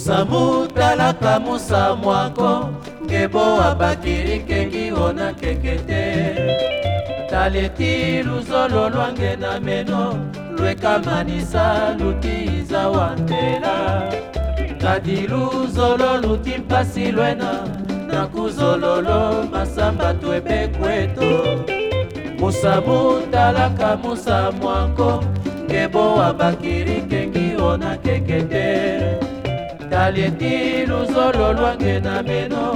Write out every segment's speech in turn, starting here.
mosamu talaka musa mwako ngebo abakiri nkengi ona kenge te taleti luzolo lwange na meno lwekamanisa luti izawa ntela kadi luzolo luti mpasi lwena nakuzololo masamba twebekweto musamu talaka musa mwako ngebo abakiri kengi ona kekete taleki luzolo lwange na bino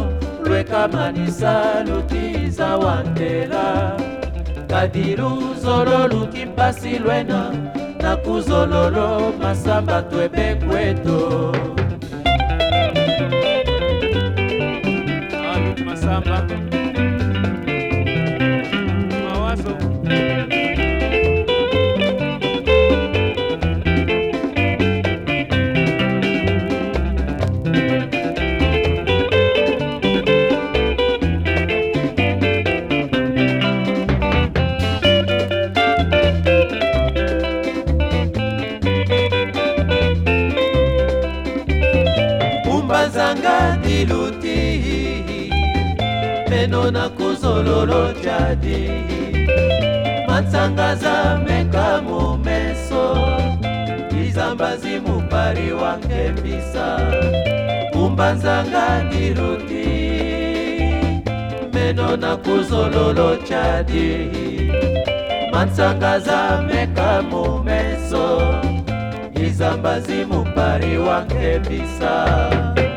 lwekamanisa lutiza wa ndela kadi luzolo luki mpasi lwena na kuzololo masamba twebekweto bazanga diluti peno nakozololo jadi mansanga za mekamo meso izamba zimupari wankebisa kumbanzanga diluti meno nakuzololo jadi mansanga za mekamo meso izamba zimupari wankebisa